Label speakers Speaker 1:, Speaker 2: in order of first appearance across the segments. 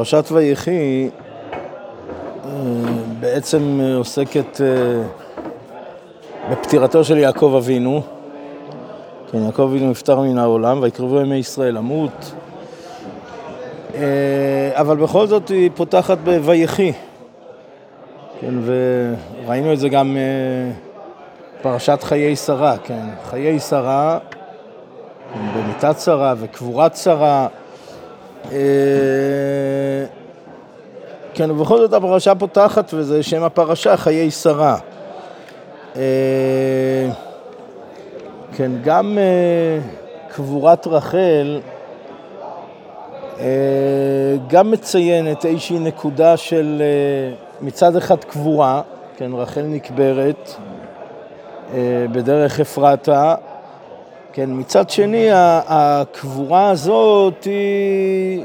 Speaker 1: פרשת ויחי אה, בעצם עוסקת אה, בפטירתו של יעקב אבינו. כן, יעקב אבינו נפטר מן העולם, ויקרבו ימי ישראל למות. אה, אבל בכל זאת היא פותחת ב"ויחי". כן, וראינו את זה גם פרשת חיי שרה, כן, חיי שרה, כן, במיתת שרה וקבורת שרה. אה, כן, ובכל זאת הפרשה פותחת, וזה שם הפרשה, חיי שרה. אה, כן, גם אה, קבורת רחל גם מציינת איזושהי נקודה של מצד אחד קבורה, כן, רחל נקברת בדרך אפרתה, כן, מצד שני, הקבורה הזאת היא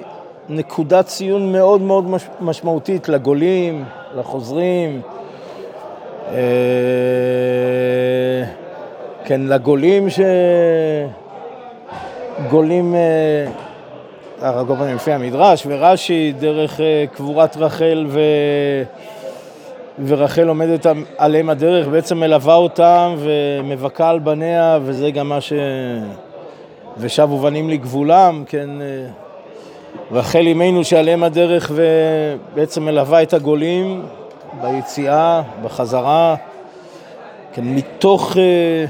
Speaker 1: נקודת ציון מאוד מאוד משמעותית לגולים, לחוזרים. אה, כן, לגולים ש... גולים, אה, על כל לפי המדרש ורש"י, דרך אה, קבורת רחל ו... ורחל עומדת עליהם הדרך, בעצם מלווה אותם ומבכה על בניה, וזה גם מה ש... ושבו בנים לגבולם, כן, רחל אימנו שעליהם הדרך ובעצם מלווה את הגולים ביציאה, בחזרה, כן, מתוך אה,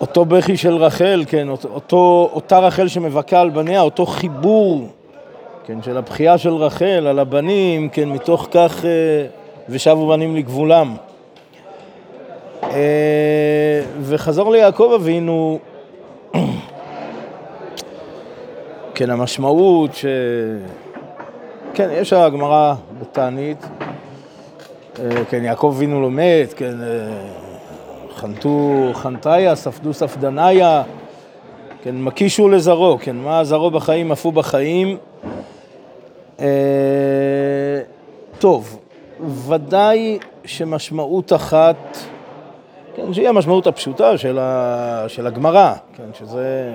Speaker 1: אותו בכי של רחל, כן, אותו, אותה רחל שמבכה על בניה, אותו חיבור כן, של הבכייה של רחל על הבנים, כן, מתוך כך אה, ושבו בנים לגבולם. אה, וחזור ליעקב אבינו, כן, המשמעות ש... כן, יש הגמרא בתענית, אה, כן, יעקב אבינו לא מת, כן, חנתו חנתיה, ספדו ספדניה, כן, מקישו לזרעו, כן, מה זרעו בחיים, עפו בחיים. אה, טוב, ודאי שמשמעות אחת, כן, שהיא המשמעות הפשוטה של, ה, של הגמרא, כן, שזה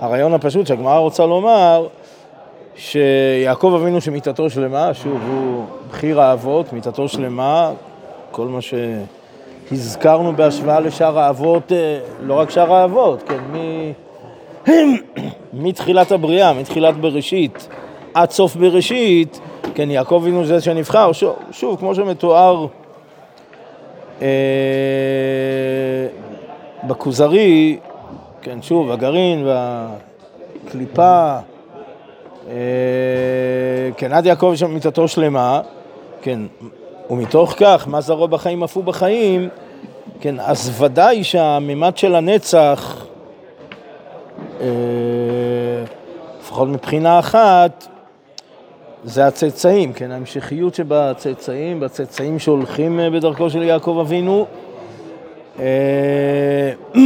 Speaker 1: הרעיון הפשוט שהגמרא רוצה לומר, שיעקב אבינו שמיתתו שלמה, שוב, הוא בכיר האבות, מיתתו שלמה, כל מה שהזכרנו בהשוואה לשאר האבות, אה, לא רק שאר האבות, כן, מ... מתחילת הבריאה, מתחילת בראשית. עד סוף בראשית, כן, יעקב אבינו זה שנבחר, שוב, שוב כמו שמתואר אה, בכוזרי, כן, שוב, הגרעין והקליפה, אה, כן, עד יעקב יש שם מיתתו שלמה, כן, ומתוך כך, מה זרוע בחיים אף הוא בחיים, כן, אז ודאי שהמימד של הנצח, אה, לפחות מבחינה אחת, זה הצאצאים, כן, ההמשכיות שבצאצאים, בצאצאים שהולכים אה, בדרכו של יעקב אבינו. אה,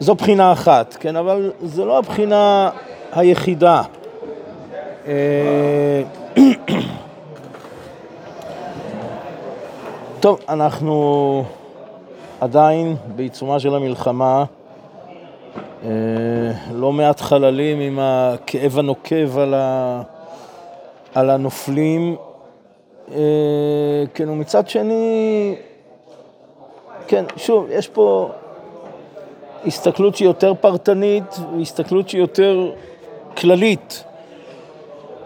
Speaker 1: זו בחינה אחת, כן, אבל זו לא הבחינה היחידה. אה, טוב, אנחנו עדיין בעיצומה של המלחמה, לא מעט חללים עם הכאב הנוקב על ה... על הנופלים, אה, כן, ומצד שני, כן, שוב, יש פה הסתכלות שהיא יותר פרטנית והסתכלות שהיא יותר כללית.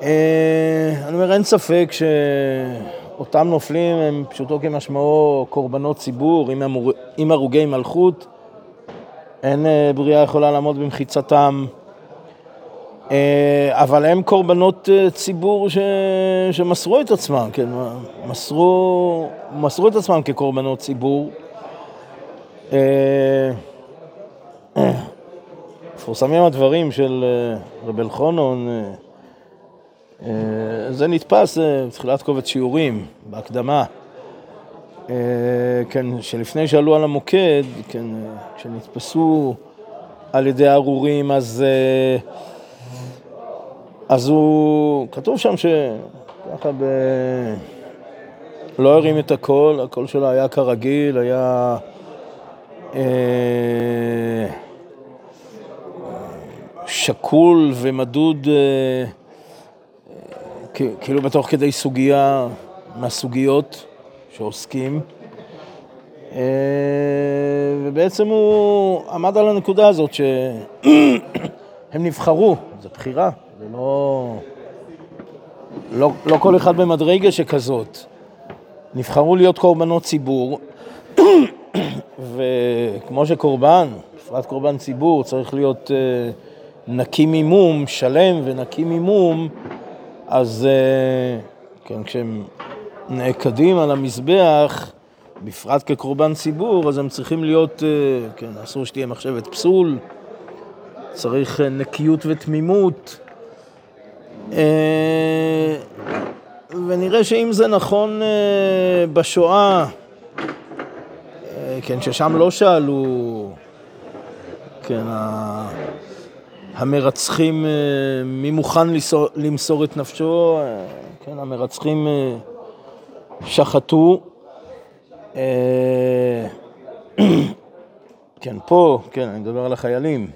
Speaker 1: אה, אני אומר, אין ספק שאותם נופלים הם פשוטו כמשמעו קורבנות ציבור, עם הרוגי מלכות. אין אה, בריאה יכולה לעמוד במחיצתם. אה, אבל הם קורבנות אה, ציבור ש... שמסרו את עצמם, כן, מסרו, מסרו את עצמם כקורבנות ציבור. אה, מפורסמים הדברים של רב אלחונון, זה נתפס בתחילת קובץ שיעורים, בהקדמה. כן, שלפני שעלו על המוקד, כן, כשנתפסו על ידי הארורים, אז... אז הוא, כתוב שם שככה ב... לא הרים את הקול, הקול שלו היה כרגיל, היה... אה, שקול ומדוד כאילו בתוך כדי סוגיה מהסוגיות שעוסקים. ובעצם הוא עמד על הנקודה הזאת שהם נבחרו, זו בחירה, זה לא, לא, לא כל אחד במדרגה שכזאת. נבחרו להיות קורבנות ציבור, וכמו שקורבן, בפרט קורבן ציבור, צריך להיות uh, נקי ממום, שלם ונקי ממום, אז uh, כן, כשהם נעקדים על המזבח, בפרט כקורבן ציבור, אז הם צריכים להיות, uh, כן, אסור שתהיה מחשבת פסול, צריך uh, נקיות ותמימות. Uh, ונראה שאם זה נכון uh, בשואה, כן, ששם לא שאלו, כן, המרצחים, אה, מי מוכן למסור, את נפשו, אה, כן, המרצחים אה, שחטו. כן, פה, כן, אני מדבר על החיילים,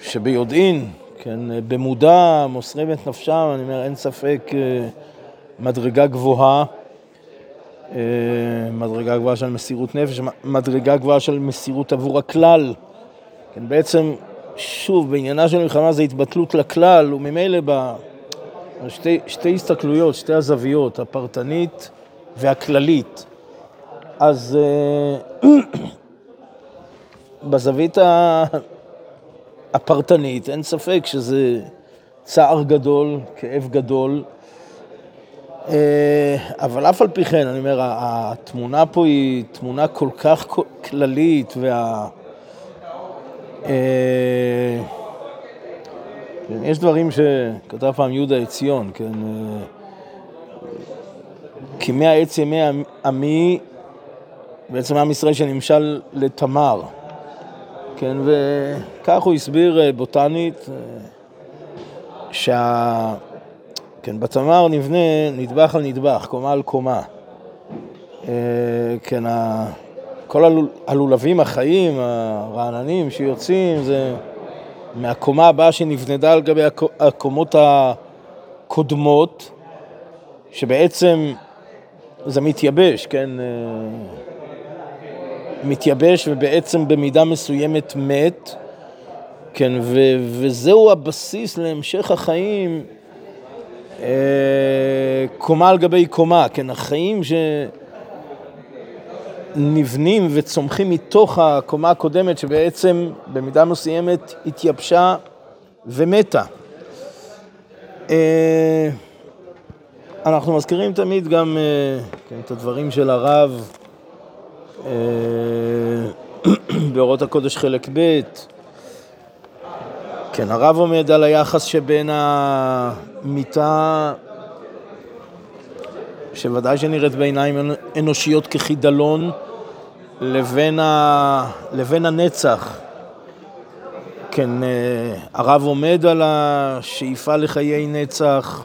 Speaker 1: שביודעין, כן, במודע מוסרים את נפשם, אני אומר, אין ספק, מדרגה גבוהה. אה, מדרגה גבוהה של מסירות נפש, מדרגה גבוהה של מסירות עבור הכלל. כן, בעצם, שוב, בעניינה של מלחמה זה התבטלות לכלל, וממילא בשתי שתי הסתכלויות, שתי הזוויות, הפרטנית והכללית. אז אה, בזווית הפרטנית אין ספק שזה צער גדול, כאב גדול. אה, אבל אף על פי כן, אני אומר, התמונה פה היא תמונה כל כך כללית, וה... אה, כן, יש דברים שכתב פעם יהודה עציון, כן, אה, כי מהעץ ימי עמי, בעצם עם ישראל שנמשל לתמר, כן, וכך הוא הסביר בוטנית, שה... כן, בתמר נבנה נדבך על נדבך, קומה על קומה. אה, כן, כל הלולבים החיים, הרעננים שיוצאים, זה מהקומה הבאה שנבנדה על גבי הקומות הקודמות, שבעצם זה מתייבש, כן? מתייבש ובעצם במידה מסוימת מת, כן? וזהו הבסיס להמשך החיים. אה, קומה על גבי קומה, כן, החיים שנבנים וצומחים מתוך הקומה הקודמת שבעצם במידה מסוימת התייבשה ומתה. אה, אנחנו מזכירים תמיד גם אה, כן, את הדברים של הרב באורות הקודש חלק ב', כן, הרב עומד על היחס שבין המיטה, שוודאי שנראית בעיניים אנושיות כחידלון, לבין, ה... לבין הנצח. כן, אה, הרב עומד על השאיפה לחיי נצח.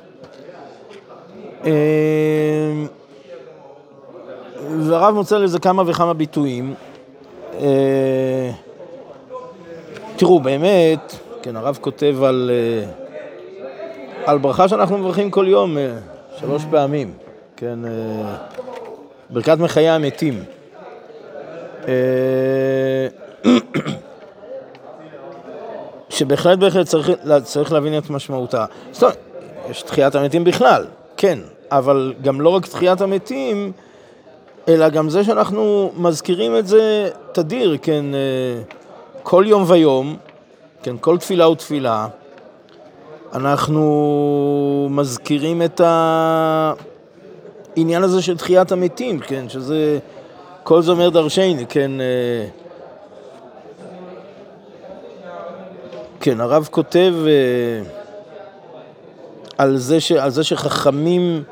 Speaker 1: והרב מוצא לזה כמה וכמה ביטויים. אה, תראו, באמת, כן, הרב כותב על, אה, על ברכה שאנחנו מברכים כל יום, אה, שלוש פעמים, כן, ברכת מחיי המתים. שבהחלט בהחלט צריך, צריך להבין את משמעותה. זאת אומרת, יש תחיית המתים בכלל, כן, אבל גם לא רק תחיית המתים, אלא גם זה שאנחנו מזכירים את זה תדיר, כן, כל יום ויום, כן, כל תפילה ותפילה, אנחנו מזכירים את העניין הזה של תחיית המתים, כן, שזה, כל זה אומר דרשני, כן, אה, כן, הרב כותב אה, על זה, ש, על זה שחכמים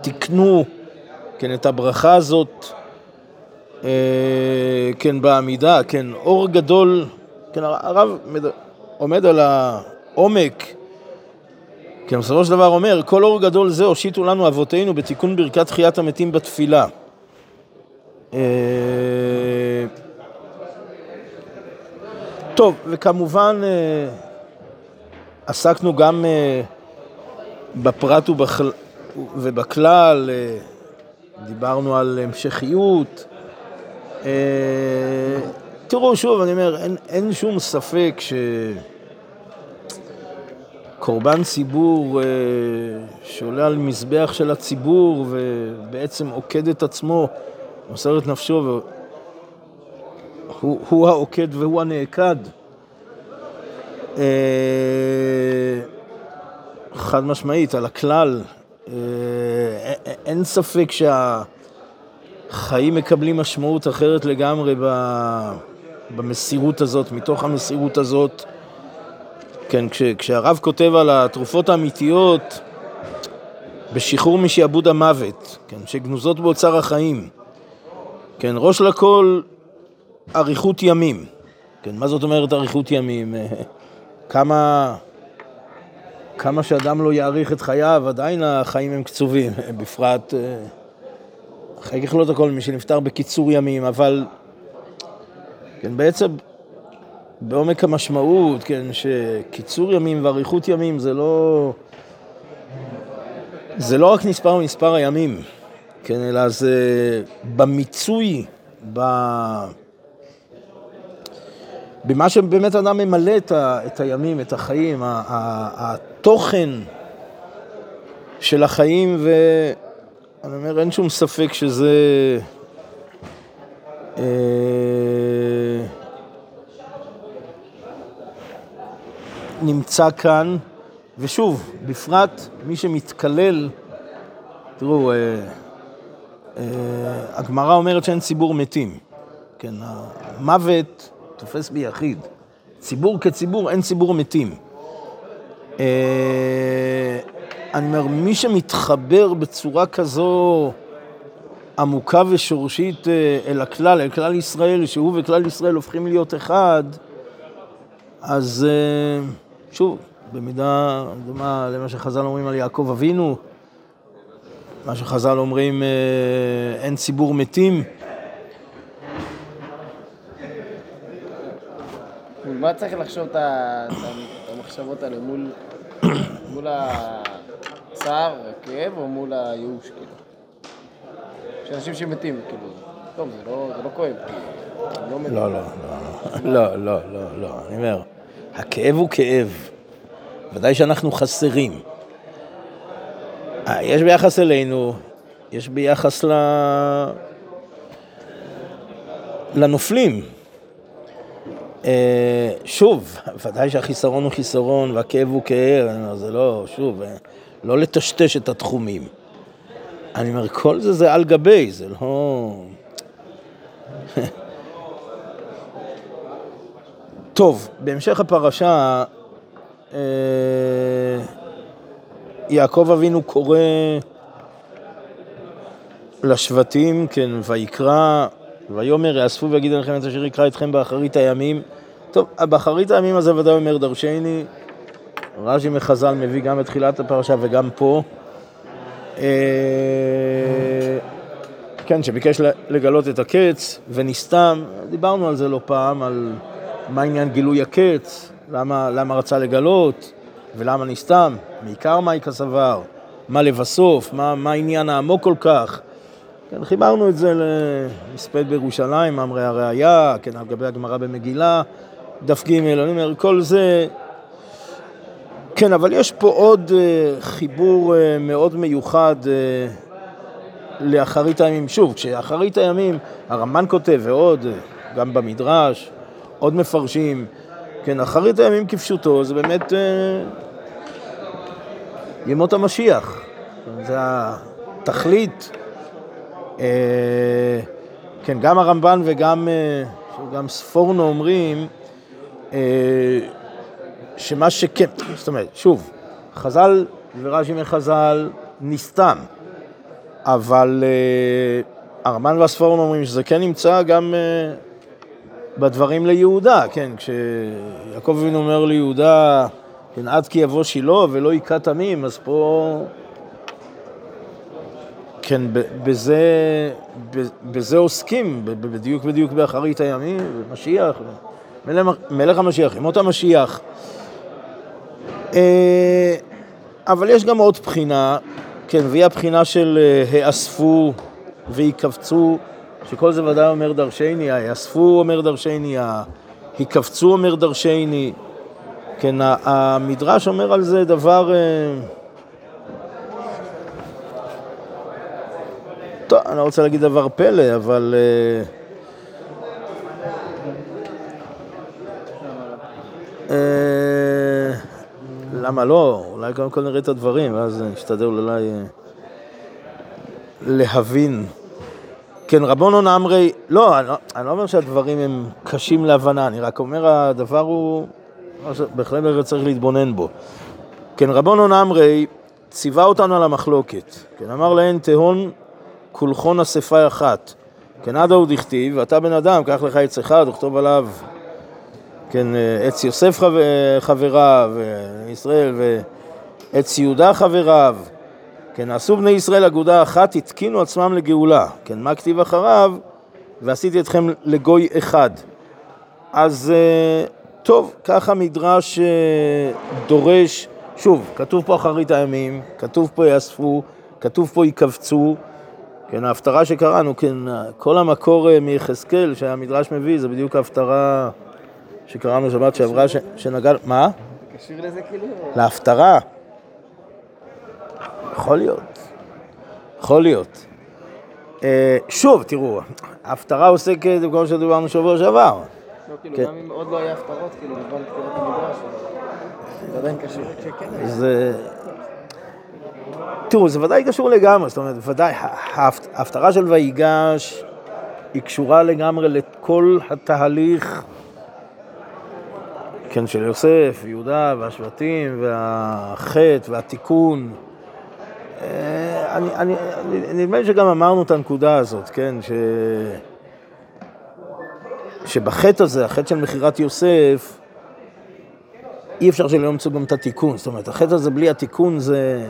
Speaker 1: תיקנו, כן, את הברכה הזאת, אה, כן, בעמידה, כן, אור גדול, כן, הרב עומד על העומק, כי בסופו של דבר אומר, כל אור גדול זה הושיטו לנו אבותינו בתיקון ברכת תחיית המתים בתפילה. אה, טוב, וכמובן אה, עסקנו גם אה, בפרט ובכל... ובכלל, אה, דיברנו על המשכיות. תראו, שוב, אני אומר, אין, אין שום ספק שקורבן ציבור שעולה על מזבח של הציבור ובעצם עוקד את עצמו, מוסר את נפשו הוא, הוא העוקד והוא הנעקד. אה, חד משמעית, על הכלל. אה, אין ספק שהחיים מקבלים משמעות אחרת לגמרי במסירות הזאת, מתוך המסירות הזאת. כן, כש, כשהרב כותב על התרופות האמיתיות, בשחרור משעבוד המוות, כן, שגנוזות באוצר החיים. כן, ראש לכל אריכות ימים. כן, מה זאת אומרת אריכות ימים? כמה, כמה שאדם לא יאריך את חייו, עדיין החיים הם קצובים, בפרט אה, אחרי ככלות הכל, מי שנפטר בקיצור ימים, אבל כן, בעצם בעומק המשמעות, כן, שקיצור ימים ואריכות ימים זה לא... זה לא רק נספר מספר הימים, כן, אלא זה במיצוי, ב... במה שבאמת אדם ממלא את, ה, את הימים, את החיים, ה, ה, התוכן של החיים, ואני אומר, אין שום ספק שזה... אה, נמצא כאן, ושוב, בפרט מי שמתקלל, תראו, אה, אה, הגמרא אומרת שאין ציבור מתים. כן, המוות תופס ביחיד. ציבור כציבור, אין ציבור מתים. אה, אני אומר, מי שמתחבר בצורה כזו עמוקה ושורשית אה, אל הכלל, אל כלל ישראל, שהוא וכלל ישראל הופכים להיות אחד, אז אה, שוב, במידה דומה למה שחז"ל אומרים על יעקב אבינו, מה שחז"ל אומרים, אין ציבור מתים,
Speaker 2: מה צריך לחשוב את המחשבות האלה מול, מול הצער, הכאב, או מול הייאוש, כאילו? יש אנשים שמתים, כאילו, טוב, זה לא, זה לא כואב,
Speaker 1: לא, לא, לא, לא, לא, לא, לא, אני אומר, הכאב הוא כאב, ודאי שאנחנו חסרים. אה, יש ביחס אלינו, יש ביחס ל... לנופלים. אה, שוב, ודאי שהחיסרון הוא חיסרון והכאב הוא כאב, זה לא, שוב, אה, לא לטשטש את התחומים. אני אומר, כל זה זה על גבי, זה לא... טוב, בהמשך הפרשה, אה, יעקב אבינו קורא לשבטים, כן, ויקרא ויאמר יאספו ויגידו לכם את אשר יקרא אתכם באחרית הימים. טוב, באחרית הימים הזה ודאי אומר דרשני, רז'י מחז"ל מביא גם את תחילת הפרשה וגם פה. אה, כן, שביקש לגלות את הקץ ונסתם, דיברנו על זה לא פעם, על מה עניין גילוי הקץ, למה, למה רצה לגלות ולמה נסתם, מעיקר מהי כסבר, מה לבסוף, מה, מה העניין העמוק כל כך. כן, חיברנו את זה למספד בירושלים, מאמרי הראייה, כן, על גבי הגמרא במגילה, דף ג', אני אומר, כל זה... כן, אבל יש פה עוד uh, חיבור uh, מאוד מיוחד uh, לאחרית הימים. שוב, כשאחרית הימים, הרמב"ן כותב ועוד, uh, גם במדרש, עוד מפרשים, כן, אחרית הימים כפשוטו, זה באמת uh, ימות המשיח. זה התכלית כן, גם הרמב"ן וגם אה, גם ספורנו אומרים אה, שמה שכן, זאת אומרת, שוב, חז"ל ורש"י מחז"ל נסתם, אבל הרמב"ן והספורנו אומרים שזה כן נמצא גם בדברים ליהודה, כן, כשיעקב אבינו אומר ליהודה, כן, עד כי יבוא שילה ולא יכה תמים, אז פה... כן, בזה, בזה עוסקים, בדיוק בדיוק באחרית הימים, במשיח. מלך, המשיח, ימות המשיח. אה, אבל יש גם עוד בחינה, כן, והיא הבחינה של אה, היאספו ויקבצו, שכל זה ודאי אומר דרשני, היאספו אומר דרשני, היקבצו אומר דרשני. כן, המדרש אומר על זה דבר... טוב, אני לא רוצה להגיד דבר פלא, אבל... אה, אה, למה לא? אולי קודם כל נראה את הדברים, ואז נשתדל אולי להבין. כן, רבונון אמרי, לא, לא, אני לא אומר שהדברים הם קשים להבנה, אני רק אומר הדבר הוא, בהחלט צריך להתבונן בו. כן, רבונון אמרי ציווה אותנו על המחלוקת. כן, אמר להן תהון כולכון אספה אחת. כן, עדה הוא דכתיב, ואתה בן אדם, קח לך עץ אחד, וכתוב עליו, כן, עץ יוסף חבריו, ישראל, ועץ יהודה חבריו. כן, עשו בני ישראל אגודה אחת, התקינו עצמם לגאולה. כן, מה כתיב אחריו? ועשיתי אתכם לגוי אחד. אז אה, טוב, ככה מדרש אה, דורש, שוב, כתוב פה אחרית הימים, כתוב פה יאספו, כתוב פה יקבצו. כן, ההפטרה שקראנו, כן, כל המקור אה, מיחזקאל שהמדרש מביא, זה בדיוק ההפטרה שקראנו שבת שעברה, ש... שנגע... מה?
Speaker 2: קשור לזה כאילו?
Speaker 1: להפטרה. יכול להיות. יכול להיות. אה, שוב, תראו, ההפטרה עוסקת בכל שדיברנו שבוע שעבר.
Speaker 2: לא, כאילו, גם אם עוד לא היה הפטרות, כאילו, בזמן כתיבת המדרש, זה עדיין קשור.
Speaker 1: תראו, זה ודאי קשור לגמרי, זאת אומרת, ודאי, ההפטרה של ויגש היא קשורה לגמרי לכל התהליך, כן, של יוסף, יהודה והשבטים, והחטא והתיקון. אני, אני, נדמה לי שגם אמרנו את הנקודה הזאת, כן, ש... שבחטא הזה, החטא של מכירת יוסף, אי אפשר שלא ימצאו גם את התיקון. זאת אומרת, החטא הזה בלי התיקון זה...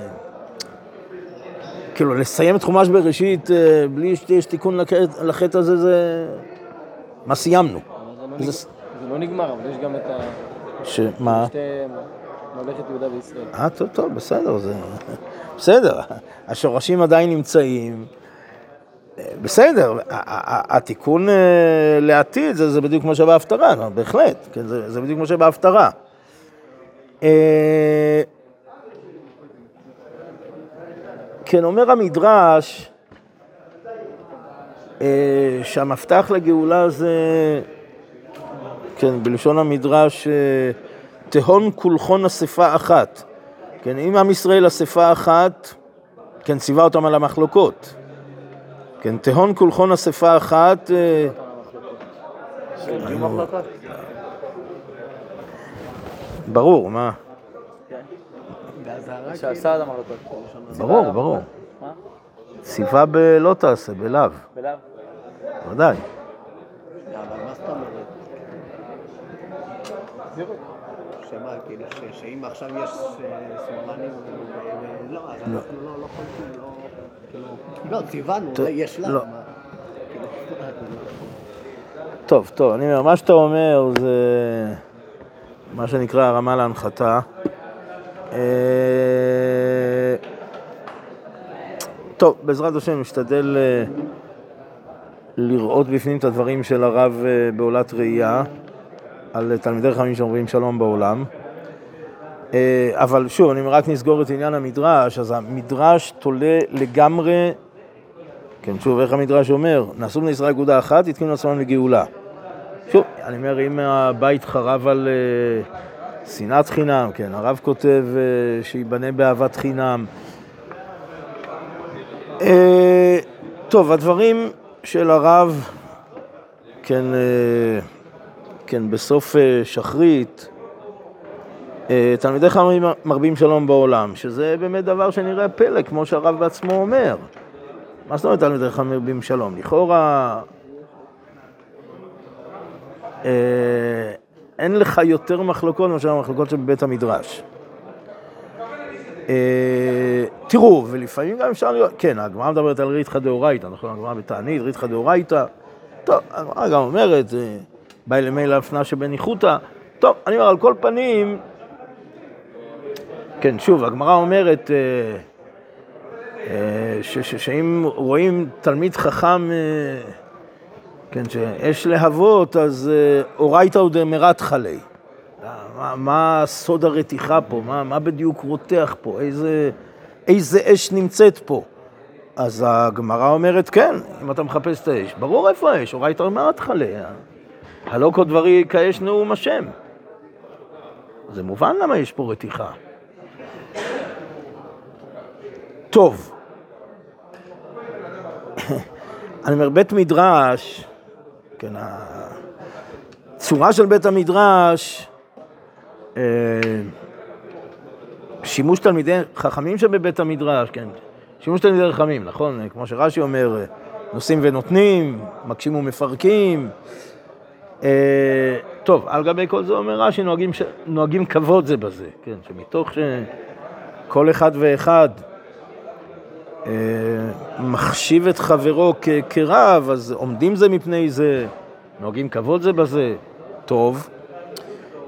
Speaker 1: כאילו, לסיים את חומש בראשית אה, בלי שיש תיקון לחטא הזה, זה... מה סיימנו?
Speaker 2: זה לא, זה... לא נגמר, אבל יש גם את ה...
Speaker 1: שמה?
Speaker 2: ממלכת יהודה וישראל.
Speaker 1: אה, טוב, טוב, בסדר, זה... בסדר, השורשים עדיין נמצאים. בסדר, התיקון אה, לעתיד זה, זה בדיוק כמו שבהפטרה, בהחלט, כן, זה, זה בדיוק כמו שבהפטרה. אה, כן, אומר המדרש אה, שהמפתח לגאולה זה, כן, בלשון המדרש, תהון כולכון אספה אחת. כן, אם עם ישראל אספה אחת, כן, ציווה אותם על המחלוקות. כן, תהון כולכון אספה אחת... אה, ברור, מה?
Speaker 2: שעשה את המחלוקות.
Speaker 1: ברור, ברור. ציווה בלא תעשה, בלאו.
Speaker 2: בלאו?
Speaker 1: ודאי.
Speaker 3: אבל מה זאת אומרת? שמה, כאילו, שאם עכשיו יש שמאלנים, לא, אז אנחנו לא חולקים, לא, כאילו, לא, ציוונו, יש לה.
Speaker 1: טוב, טוב, אני אומר, מה שאתה אומר זה מה שנקרא הרמה להנחתה. טוב, בעזרת השם נשתדל לראות בפנים את הדברים של הרב בעולת ראייה. על תלמידי חכמים שאומרים שלום בעולם. אה, אבל שוב, אני רק נסגור את עניין המדרש, אז המדרש תולה לגמרי, כן, שוב, איך המדרש אומר? נעשו בני ישראל אגודה אחת, התקינו עצמם לגאולה. שוב, אני אומר, אם הבית חרב על uh, שנאת חינם, כן, הרב כותב uh, שייבנה באהבת חינם. Uh, טוב, הדברים של הרב, כן, uh, כן, בסוף אה, שחרית, אה, תלמידי חכמים מרבים שלום בעולם, שזה באמת דבר שנראה פלא, כמו שהרב בעצמו אומר. מה זאת אומרת תלמידי חכמים מרבים שלום? לכאורה אה, אין לך יותר מחלוקות מאשר המחלוקות שבבית המדרש. תראו, ולפעמים גם אפשר לראות, כן, הגמרא מדברת על ריתחא דאורייתא, נכון? הגמרא בתענית, ריתחא דאורייתא. טוב, הגמרא גם אומרת, באי למילא הפנה שבניחותא. טוב, אני אומר, על כל פנים, כן, שוב, הגמרא אומרת, אה, אה, שאם רואים תלמיד חכם, אה, כן, שיש להבות, אז אה, אורייתא ודמרת חלי. מה, מה סוד הרתיחה פה? מה, מה בדיוק רותח פה? איזה, איזה אש נמצאת פה? אז הגמרא אומרת, כן, אם אתה מחפש את האש, ברור איפה האש, אורייתא דמרת חלי. הלא כל דברי כאש נאום השם. זה מובן למה יש פה רתיחה. טוב. אני אומר, בית מדרש, כן, הצורה של בית המדרש, אה, שימוש תלמידי חכמים שבבית המדרש, כן, שימוש תלמידי חכמים, נכון? כמו שרש"י אומר, אה, נושאים ונותנים, מקשים ומפרקים. אה, טוב, על גבי כל זה אומר רש"י, נוהגים, ש... נוהגים כבוד זה בזה, כן, שמתוך שכל אחד ואחד אה, מחשיב את חברו כ... כרב, אז עומדים זה מפני זה, נוהגים כבוד זה בזה, טוב.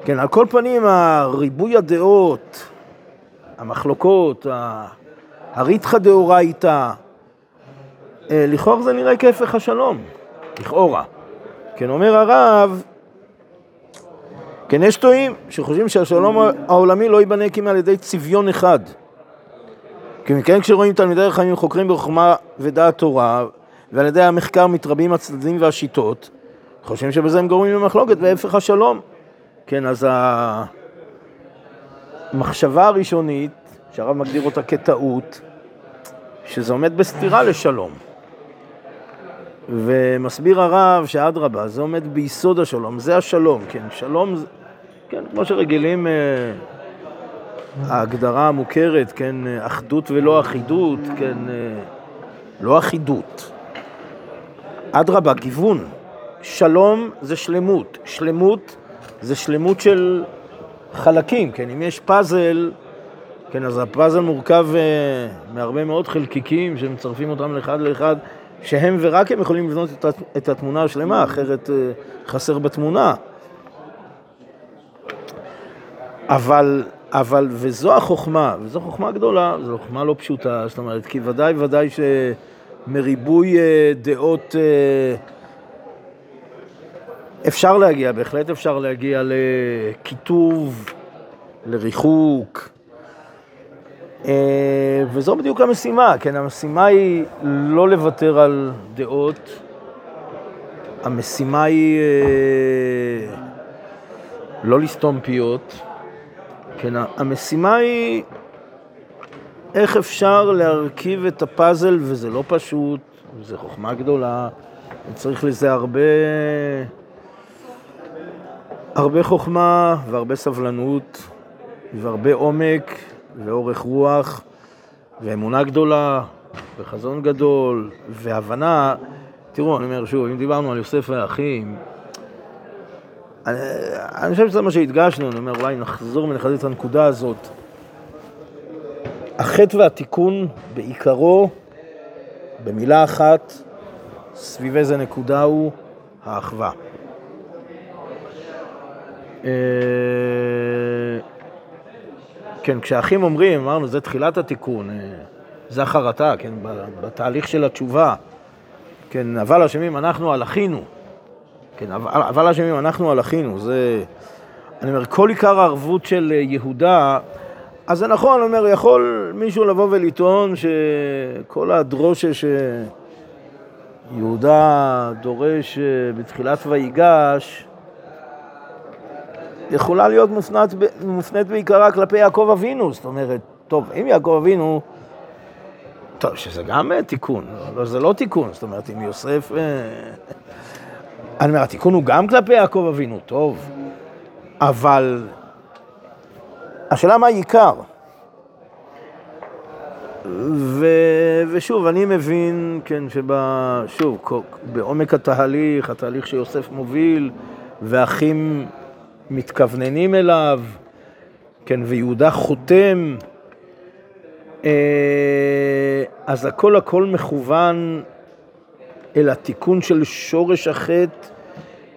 Speaker 1: כן, על כל פנים, הריבוי הדעות, המחלוקות, הריתחא דאורייתא, אה, לכאורה זה נראה כהפך השלום, לכאורה. כן, אומר הרב, כן, יש טועים שחושבים שהשלום העולמי לא ייבנה כי על ידי צביון אחד. כי מכן כשרואים תלמידי חכמים חוקרים בחוכמה ודעת תורה, ועל ידי המחקר מתרבים הצדדים והשיטות, חושבים שבזה הם גורמים למחלוקת והפך השלום. כן, אז המחשבה הראשונית, שהרב מגדיר אותה כטעות, שזה עומד בסתירה לשלום. ומסביר הרב שאדרבה, זה עומד ביסוד השלום, זה השלום, כן, שלום, כן, כמו שרגילים, אה, ההגדרה המוכרת, כן, אחדות ולא אחידות, כן, אה, לא אחידות. אדרבה, גיוון. שלום זה שלמות, שלמות זה שלמות של חלקים, כן, אם יש פאזל, כן, אז הפאזל מורכב אה, מהרבה מאוד חלקיקים שמצרפים אותם לאחד לאחד, שהם ורק הם יכולים לבנות את, את התמונה השלמה, אחרת אה, חסר בתמונה. אבל, אבל, וזו החוכמה, וזו חוכמה גדולה, זו חוכמה לא פשוטה, זאת אומרת, כי ודאי וודאי שמריבוי אה, דעות אה, אפשר להגיע, בהחלט אפשר להגיע לקיטוב, לריחוק, אה, וזו בדיוק המשימה, כן, המשימה היא לא לוותר על דעות, המשימה היא לא לסתום פיות, כן, המשימה היא איך אפשר להרכיב את הפאזל, וזה לא פשוט, זו חוכמה גדולה, וצריך לזה הרבה, הרבה חוכמה והרבה סבלנות והרבה עומק ואורך רוח ואמונה גדולה וחזון גדול והבנה. תראו, אני אומר שוב, אם דיברנו על יוסף והאחים, אני, אני חושב שזה מה שהדגשנו, אני אומר, אולי נחזור ונחדד את הנקודה הזאת. החטא והתיקון בעיקרו, במילה אחת, סביב איזה נקודה הוא האחווה. אה, כן, כשאחים אומרים, אמרנו, זה תחילת התיקון, אה, זה החרטה, כן, בתהליך של התשובה. כן, אבל אשמים אנחנו על אחינו. כן, אבל, אבל אשמים אנחנו על אחינו. זה, אני אומר, כל עיקר הערבות של אה, יהודה, אז זה נכון, אני אומר, יכול מישהו לבוא ולטעון שכל הדרושה שיהודה דורש אה, בתחילת ויגש, יכולה להיות מופנית, מופנית בעיקרה כלפי יעקב אבינו. זאת אומרת, טוב, אם יעקב אבינו, טוב, שזה גם אה, תיקון, לא, זה לא תיקון, זאת אומרת, אם יוסף... אני אומר, התיקון הוא גם כלפי יעקב אבינו, טוב, אבל השאלה מה העיקר. ו... ושוב, אני מבין, כן, שוב, בעומק התהליך, התהליך שיוסף מוביל, ואחים מתכווננים אליו, כן, ויהודה חותם, אה, אז הכל הכל מכוון אל התיקון של שורש החטא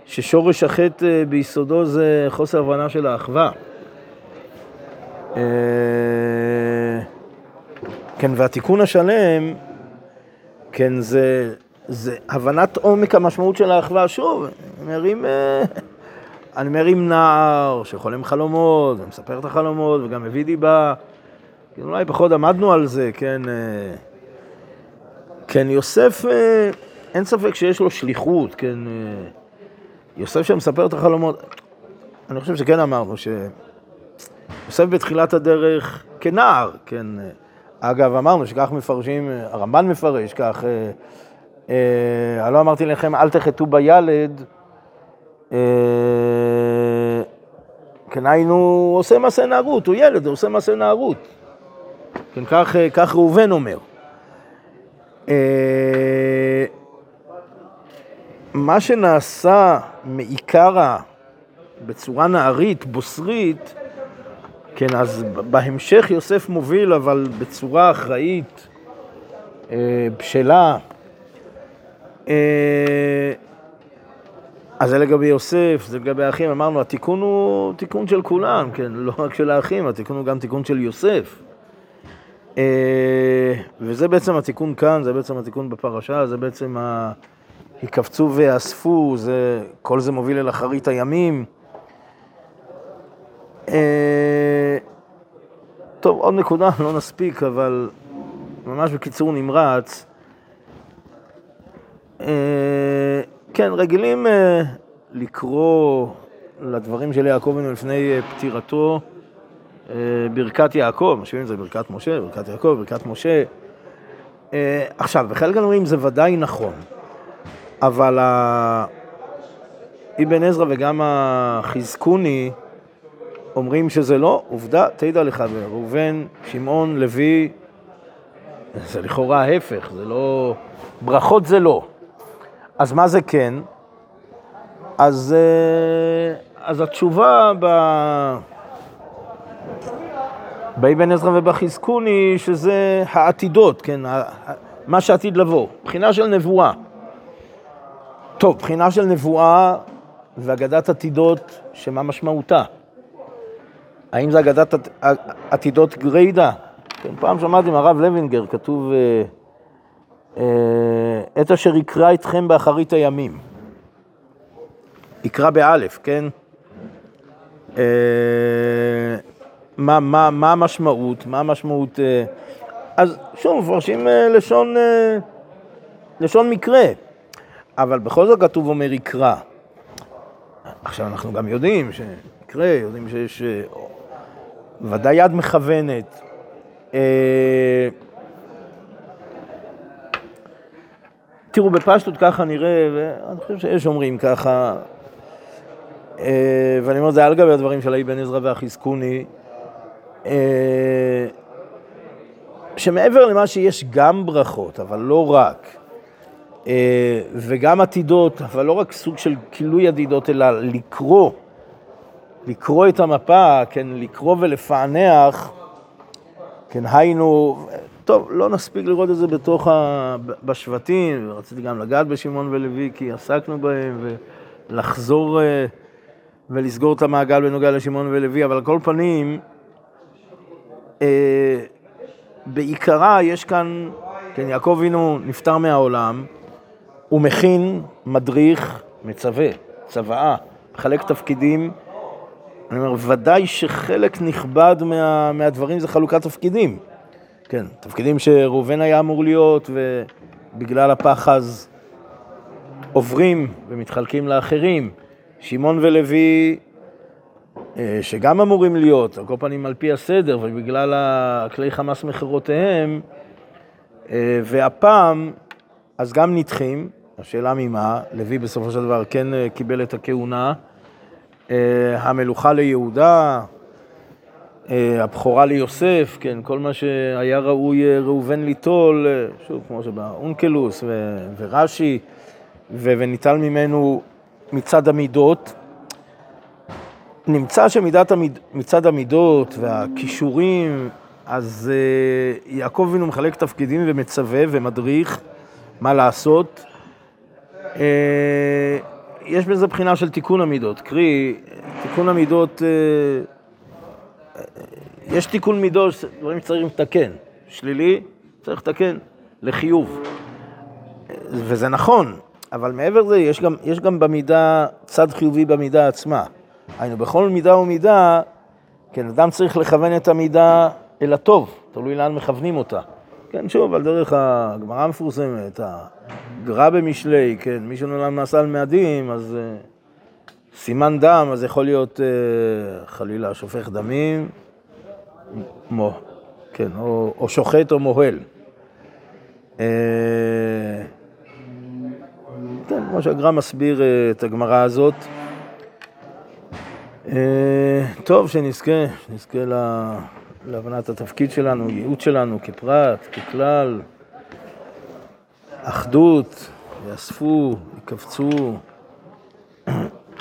Speaker 1: ששורש החטא אה, ביסודו זה חוסר הבנה של האחווה. אה, כן, והתיקון השלם, כן, זה, זה הבנת עומק המשמעות של האחווה. שוב, מרים, אה, אני מרים נער שחולם חלומות, ומספר את החלומות, וגם מביא דיבה. כן, אולי פחות עמדנו על זה, כן. כן, יוסף, אין ספק שיש לו שליחות, כן. יוסף שמספר את החלומות, אני חושב שכן אמרנו שיוסף בתחילת הדרך כנער, כן. אה, אגב, אמרנו שכך מפרשים, אה, הרמב"ן מפרש כך, אה, אה, לא אמרתי לכם, אל תחטאו בילד, אה, כן, היינו, עושה מעשה נערות, הוא ילד, הוא עושה מעשה נערות. כן, כך, אה, כך ראובן אומר. אה, מה שנעשה מעיקרא בצורה נערית, בוסרית, כן, אז בהמשך יוסף מוביל, אבל בצורה אחראית, אה, בשלה. אה, אז זה לגבי יוסף, זה לגבי האחים, אמרנו, התיקון הוא תיקון של כולם, כן, לא רק של האחים, התיקון הוא גם תיקון של יוסף. אה, וזה בעצם התיקון כאן, זה בעצם התיקון בפרשה, זה בעצם ה... הקבצו ואספו, זה, כל זה מוביל אל אחרית הימים. אה, טוב, עוד נקודה, לא נספיק, אבל ממש בקיצור נמרץ. אה, כן, רגילים אה, לקרוא לדברים של יעקב אבינו לפני פטירתו ברכת יעקב, משווים את זה ברכת משה, ברכת יעקב, ברכת משה. עכשיו, בחלק מהדברים זה ודאי נכון, אבל אבן עזרא וגם החזקוני אומרים שזה לא, עובדה, תדע לך, ראובן, שמעון, לוי, זה לכאורה ההפך, זה לא... ברכות זה לא. אז מה זה כן? אז, אה, אז התשובה ב... באבן עזרא ובחזקוני, שזה העתידות, כן, מה שעתיד לבוא, בחינה של נבואה. טוב, בחינה של נבואה ואגדת עתידות, שמה משמעותה? האם זה אגדת עת- עתידות גריידא? כן, פעם שמעתי מהרב לוינגר, כתוב, אה, אה, עת אשר יקרא אתכם באחרית הימים. יקרא באלף, כן? אה, מה, מה, מה המשמעות? מה המשמעות? אז שוב, מפרשים לשון, לשון מקרה, אבל בכל זאת כתוב אומר יקרא. עכשיו, אנחנו גם יודעים שיקרה, יודעים שיש אה, ודאי יד מכוונת. אה, תראו, בפשטות ככה נראה, ואני חושב שיש אומרים ככה, אה, ואני אומר את זה על גבי הדברים של האבן עזרא והחזקוני, שמעבר למה שיש גם ברכות, אבל לא רק, וגם עתידות, אבל לא רק סוג של גילוי עתידות, אלא לקרוא, לקרוא את המפה, כן, לקרוא ולפענח, כן, היינו, טוב, לא נספיק לראות את זה בתוך ה... בשבטים, ורציתי גם לגעת בשמעון ולוי, כי עסקנו בהם, ולחזור אה, ולסגור את המעגל בנוגע לשמעון ולוי, אבל על כל פנים, אה, בעיקרה יש כאן, כן, יעקב אבינו נפטר מהעולם, הוא מכין, מדריך, מצווה, צוואה, מחלק תפקידים. אני אומר, ודאי שחלק נכבד מה, מהדברים זה חלוקת תפקידים. כן, תפקידים שראובן היה אמור להיות, ובגלל הפחז עוברים ומתחלקים לאחרים. שמעון ולוי, אה, שגם אמורים להיות, על כל פנים על פי הסדר, ובגלל הכלי חמאס מכירותיהם, אה, והפעם, אז גם נדחים, השאלה ממה, לוי בסופו של דבר כן אה, קיבל את הכהונה, אה, המלוכה ליהודה, אה, הבכורה ליוסף, כן, כל מה שהיה ראוי ראובן ליטול, שוב, כמו שבאונקלוס ו- ורש"י, ו- וניטל ממנו מצד המידות. נמצא שמצד המיד, המידות והכישורים, אז יעקב אבינו מחלק תפקידים ומצווה ומדריך מה לעשות. אה, יש בזה בחינה של תיקון המידות, קרי, תיקון המידות, אה, אה, יש תיקון מידות, דברים שצריך לתקן. שלילי, צריך לתקן לחיוב. וזה נכון, אבל מעבר לזה, יש יש גם במידה, צד חיובי במידה עצמה. היינו, בכל מידה ומידה, כן, אדם צריך לכוון את המידה אל הטוב, תלוי לאן מכוונים אותה. כן, שוב, על דרך הגמרא המפורסמת, הגרא במשלי, כן, מי שנולד מעשה מאדים, אז uh, סימן דם, אז יכול להיות uh, חלילה שופך דמים, מו, כן, או, או שוחט או מוהל. Uh, כן, כמו שהגר"א מסביר את הגמרא הזאת. טוב, שנזכה, שנזכה לה... להבנת התפקיד שלנו, ייעוד שלנו כפרט, ככלל, אחדות, יאספו, יקבצו.